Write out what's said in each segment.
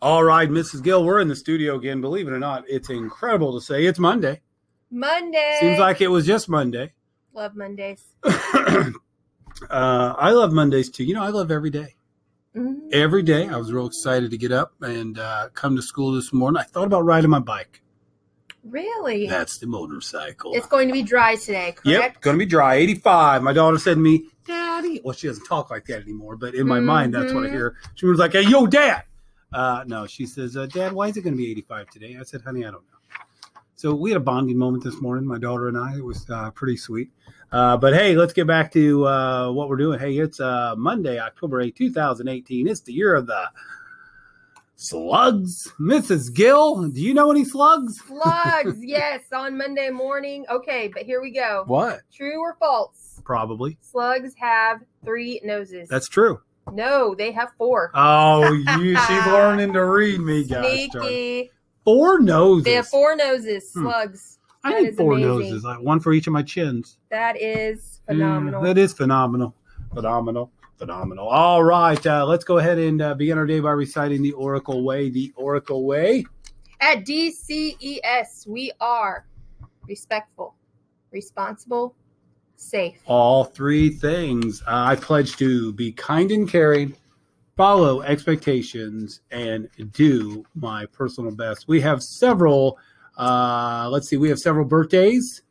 All right, Mrs. Gill, we're in the studio again. Believe it or not, it's incredible to say it's Monday. Monday. Seems like it was just Monday. love Mondays. uh, I love Mondays too. You know, I love every day. Mhm. Every day, I was real excited to get up and uh, come to school this morning. I thought about riding my bike. Really? That's the motorcycle. It's going to be dry today, correct? Yep, going to be dry. 85. My daughter said to me, Daddy. Well, she doesn't talk like that anymore, but in my mind, that's what I Mhm. hear. She was like, Hey, yo, Dad. Uh, no, she says, uh, Dad, why is it going to be 85 today? I said, Honey, I don't know. So we had a bonding moment this morning, my daughter and I. It was uh, pretty sweet. Uh, but hey, let's get back to uh, what we're doing. Hey, it's uh, Monday, October 8, 2018. It's the year of the slugs. Mrs. Gill, do you know any slugs? Slugs, yes, on Monday morning. Okay, but here we go. What? True or false? Probably. Slugs have three noses. That's true. No, they have four. Oh, you, she's learning to read me, darn. Sneaky. Four noses. They have four noses. Hmm. Slugs. I need four amazing. noses, like one for each of my chins. That is phenomenal. Yeah, that is phenomenal. Phenomenal. Phenomenal. All right, uh, let's go ahead and uh, begin our day by reciting the Oracle Way. The Oracle Way. At DCES, we are respectful, responsible, safe. All three things. Uh, I pledge to be kind and caring, follow expectations, and do my personal best. We have several. Uh, let's see. We have several birthdays.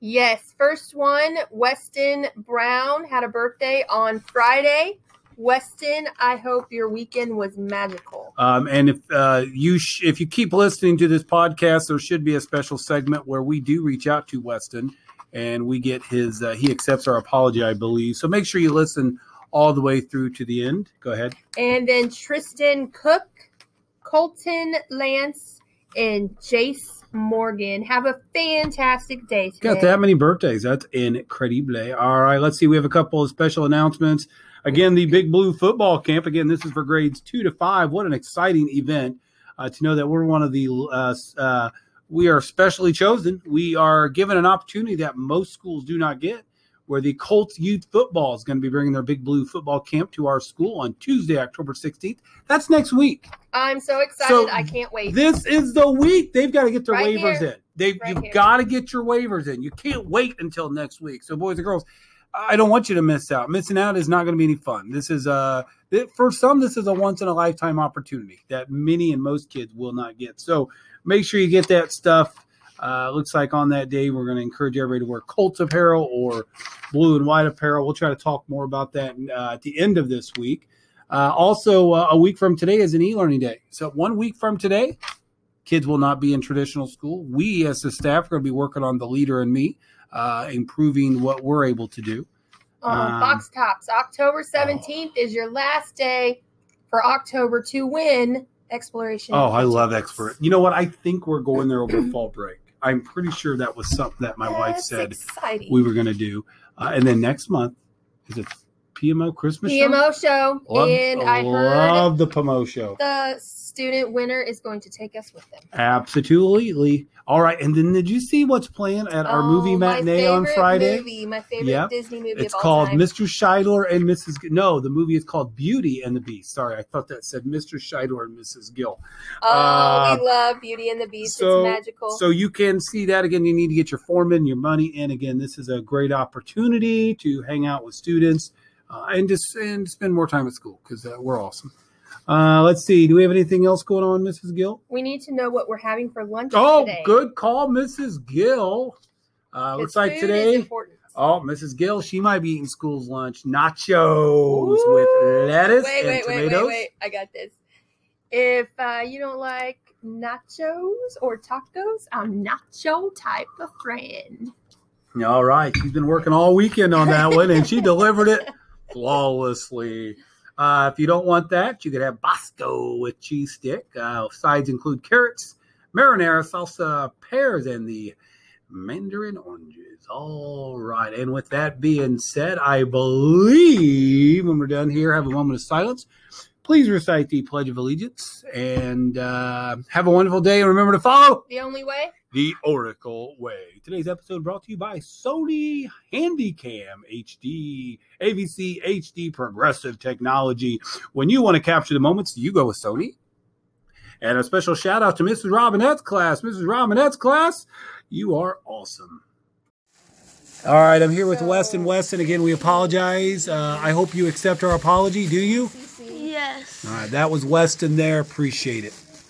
Yes, first one, Weston Brown had a birthday on Friday. Weston, I hope your weekend was magical. Um, and if uh, you sh- if you keep listening to this podcast, there should be a special segment where we do reach out to Weston and we get his. Uh, he accepts our apology, I believe. So make sure you listen all the way through to the end. Go ahead. And then Tristan Cook, Colton Lance, and Jace Morgan. Have a fantastic day today. Got that many birthdays. That's incredible. All right, let's see. We have a couple of special announcements. Again, the Big Blue Football Camp. Again, this is for grades two to five. What an exciting event uh, to know that we're one of the. Uh, uh, we are specially chosen. We are given an opportunity that most schools do not get, where the Colts Youth Football is going to be bringing their Big Blue Football Camp to our school on Tuesday, October 16th. That's next week. I'm so excited. So, I can't wait. This is the week they've got to get their Right waivers here. in. They've Right you've here. got to get your waivers in. You can't wait until next week. So, boys and girls, I don't want you to miss out. Missing out is not going to be any fun. This is uh it- for some this is a once in a lifetime opportunity that many and most kids will not get. So make sure you get that stuff. Uh, looks like on that day we're going to encourage everybody to wear Colts apparel or blue and white apparel. We'll try to talk more about that uh, at the end of this week. Uh, also, uh, a week from today is an e-learning day. So one week from today, kids will not be in traditional school. We, as the staff, are going to be working on the Leader in Me, uh, improving what we're able to do. Um, Um, Box Tops, October 17th is your last day for October to win Exploration. Oh, I love expert. You know what? I think we're going there over fall break. I'm pretty sure that was something that my wife said exciting. we were going to do. Uh, and then next month is it PMO Christmas show? PMO show, Love, and I heard love the PMO show. the student winner is going to take us with them. Absolutely. All right. And then did you see what's playing at our movie Oh, my matinee on Friday? Movie, my favorite Yep. Disney movie It's of all called time. Mr. Scheidler and Mrs. G- No, the movie is called Beauty and the Beast. Sorry, I thought that said Mr. Scheidler and Mrs. Gill. Oh, Uh, we love Beauty and the Beast. so- it's magical. So you can see that again. You need to get your form in, your money in. Again, this is a great opportunity to hang out with students uh, and just and spend more time at school because uh, we're awesome. Uh, let's see. Do we have anything else going on, Mrs. Gill? we need to know what we're having for lunch Oh, today. good call, Mrs. Gill. Uh, looks like today. Oh, Mrs. Gill, she might be eating school's lunch. Nachos with lettuce Wait, and wait, wait, tomatoes. wait, wait. I got this. If uh, you don't like nachos or tacos, I'm nacho type of friend. All right. She's been working all weekend on that one, and she delivered it flawlessly. Uh, if you don't want that, you could have Bosco with cheese stick. Uh, sides include carrots, marinara, salsa, pears, and the mandarin oranges. All right. And with that being said, I believe when we're done here, have a moment of silence. Please recite the Pledge of Allegiance and uh, have a wonderful day. And remember to follow The only way? The Oracle Way. Today's episode brought to you by Sony Handycam HD, AVC HD progressive technology. When you want to capture the moments, you go with Sony. And a special shout out to Mrs. Robinette's class. Mrs. Robinette's class, you are awesome. All right, I'm here with Weston. Weston, again, we apologize. Uh, I hope you accept our apology. Do you? Yes. All right, that was Weston there. Appreciate it.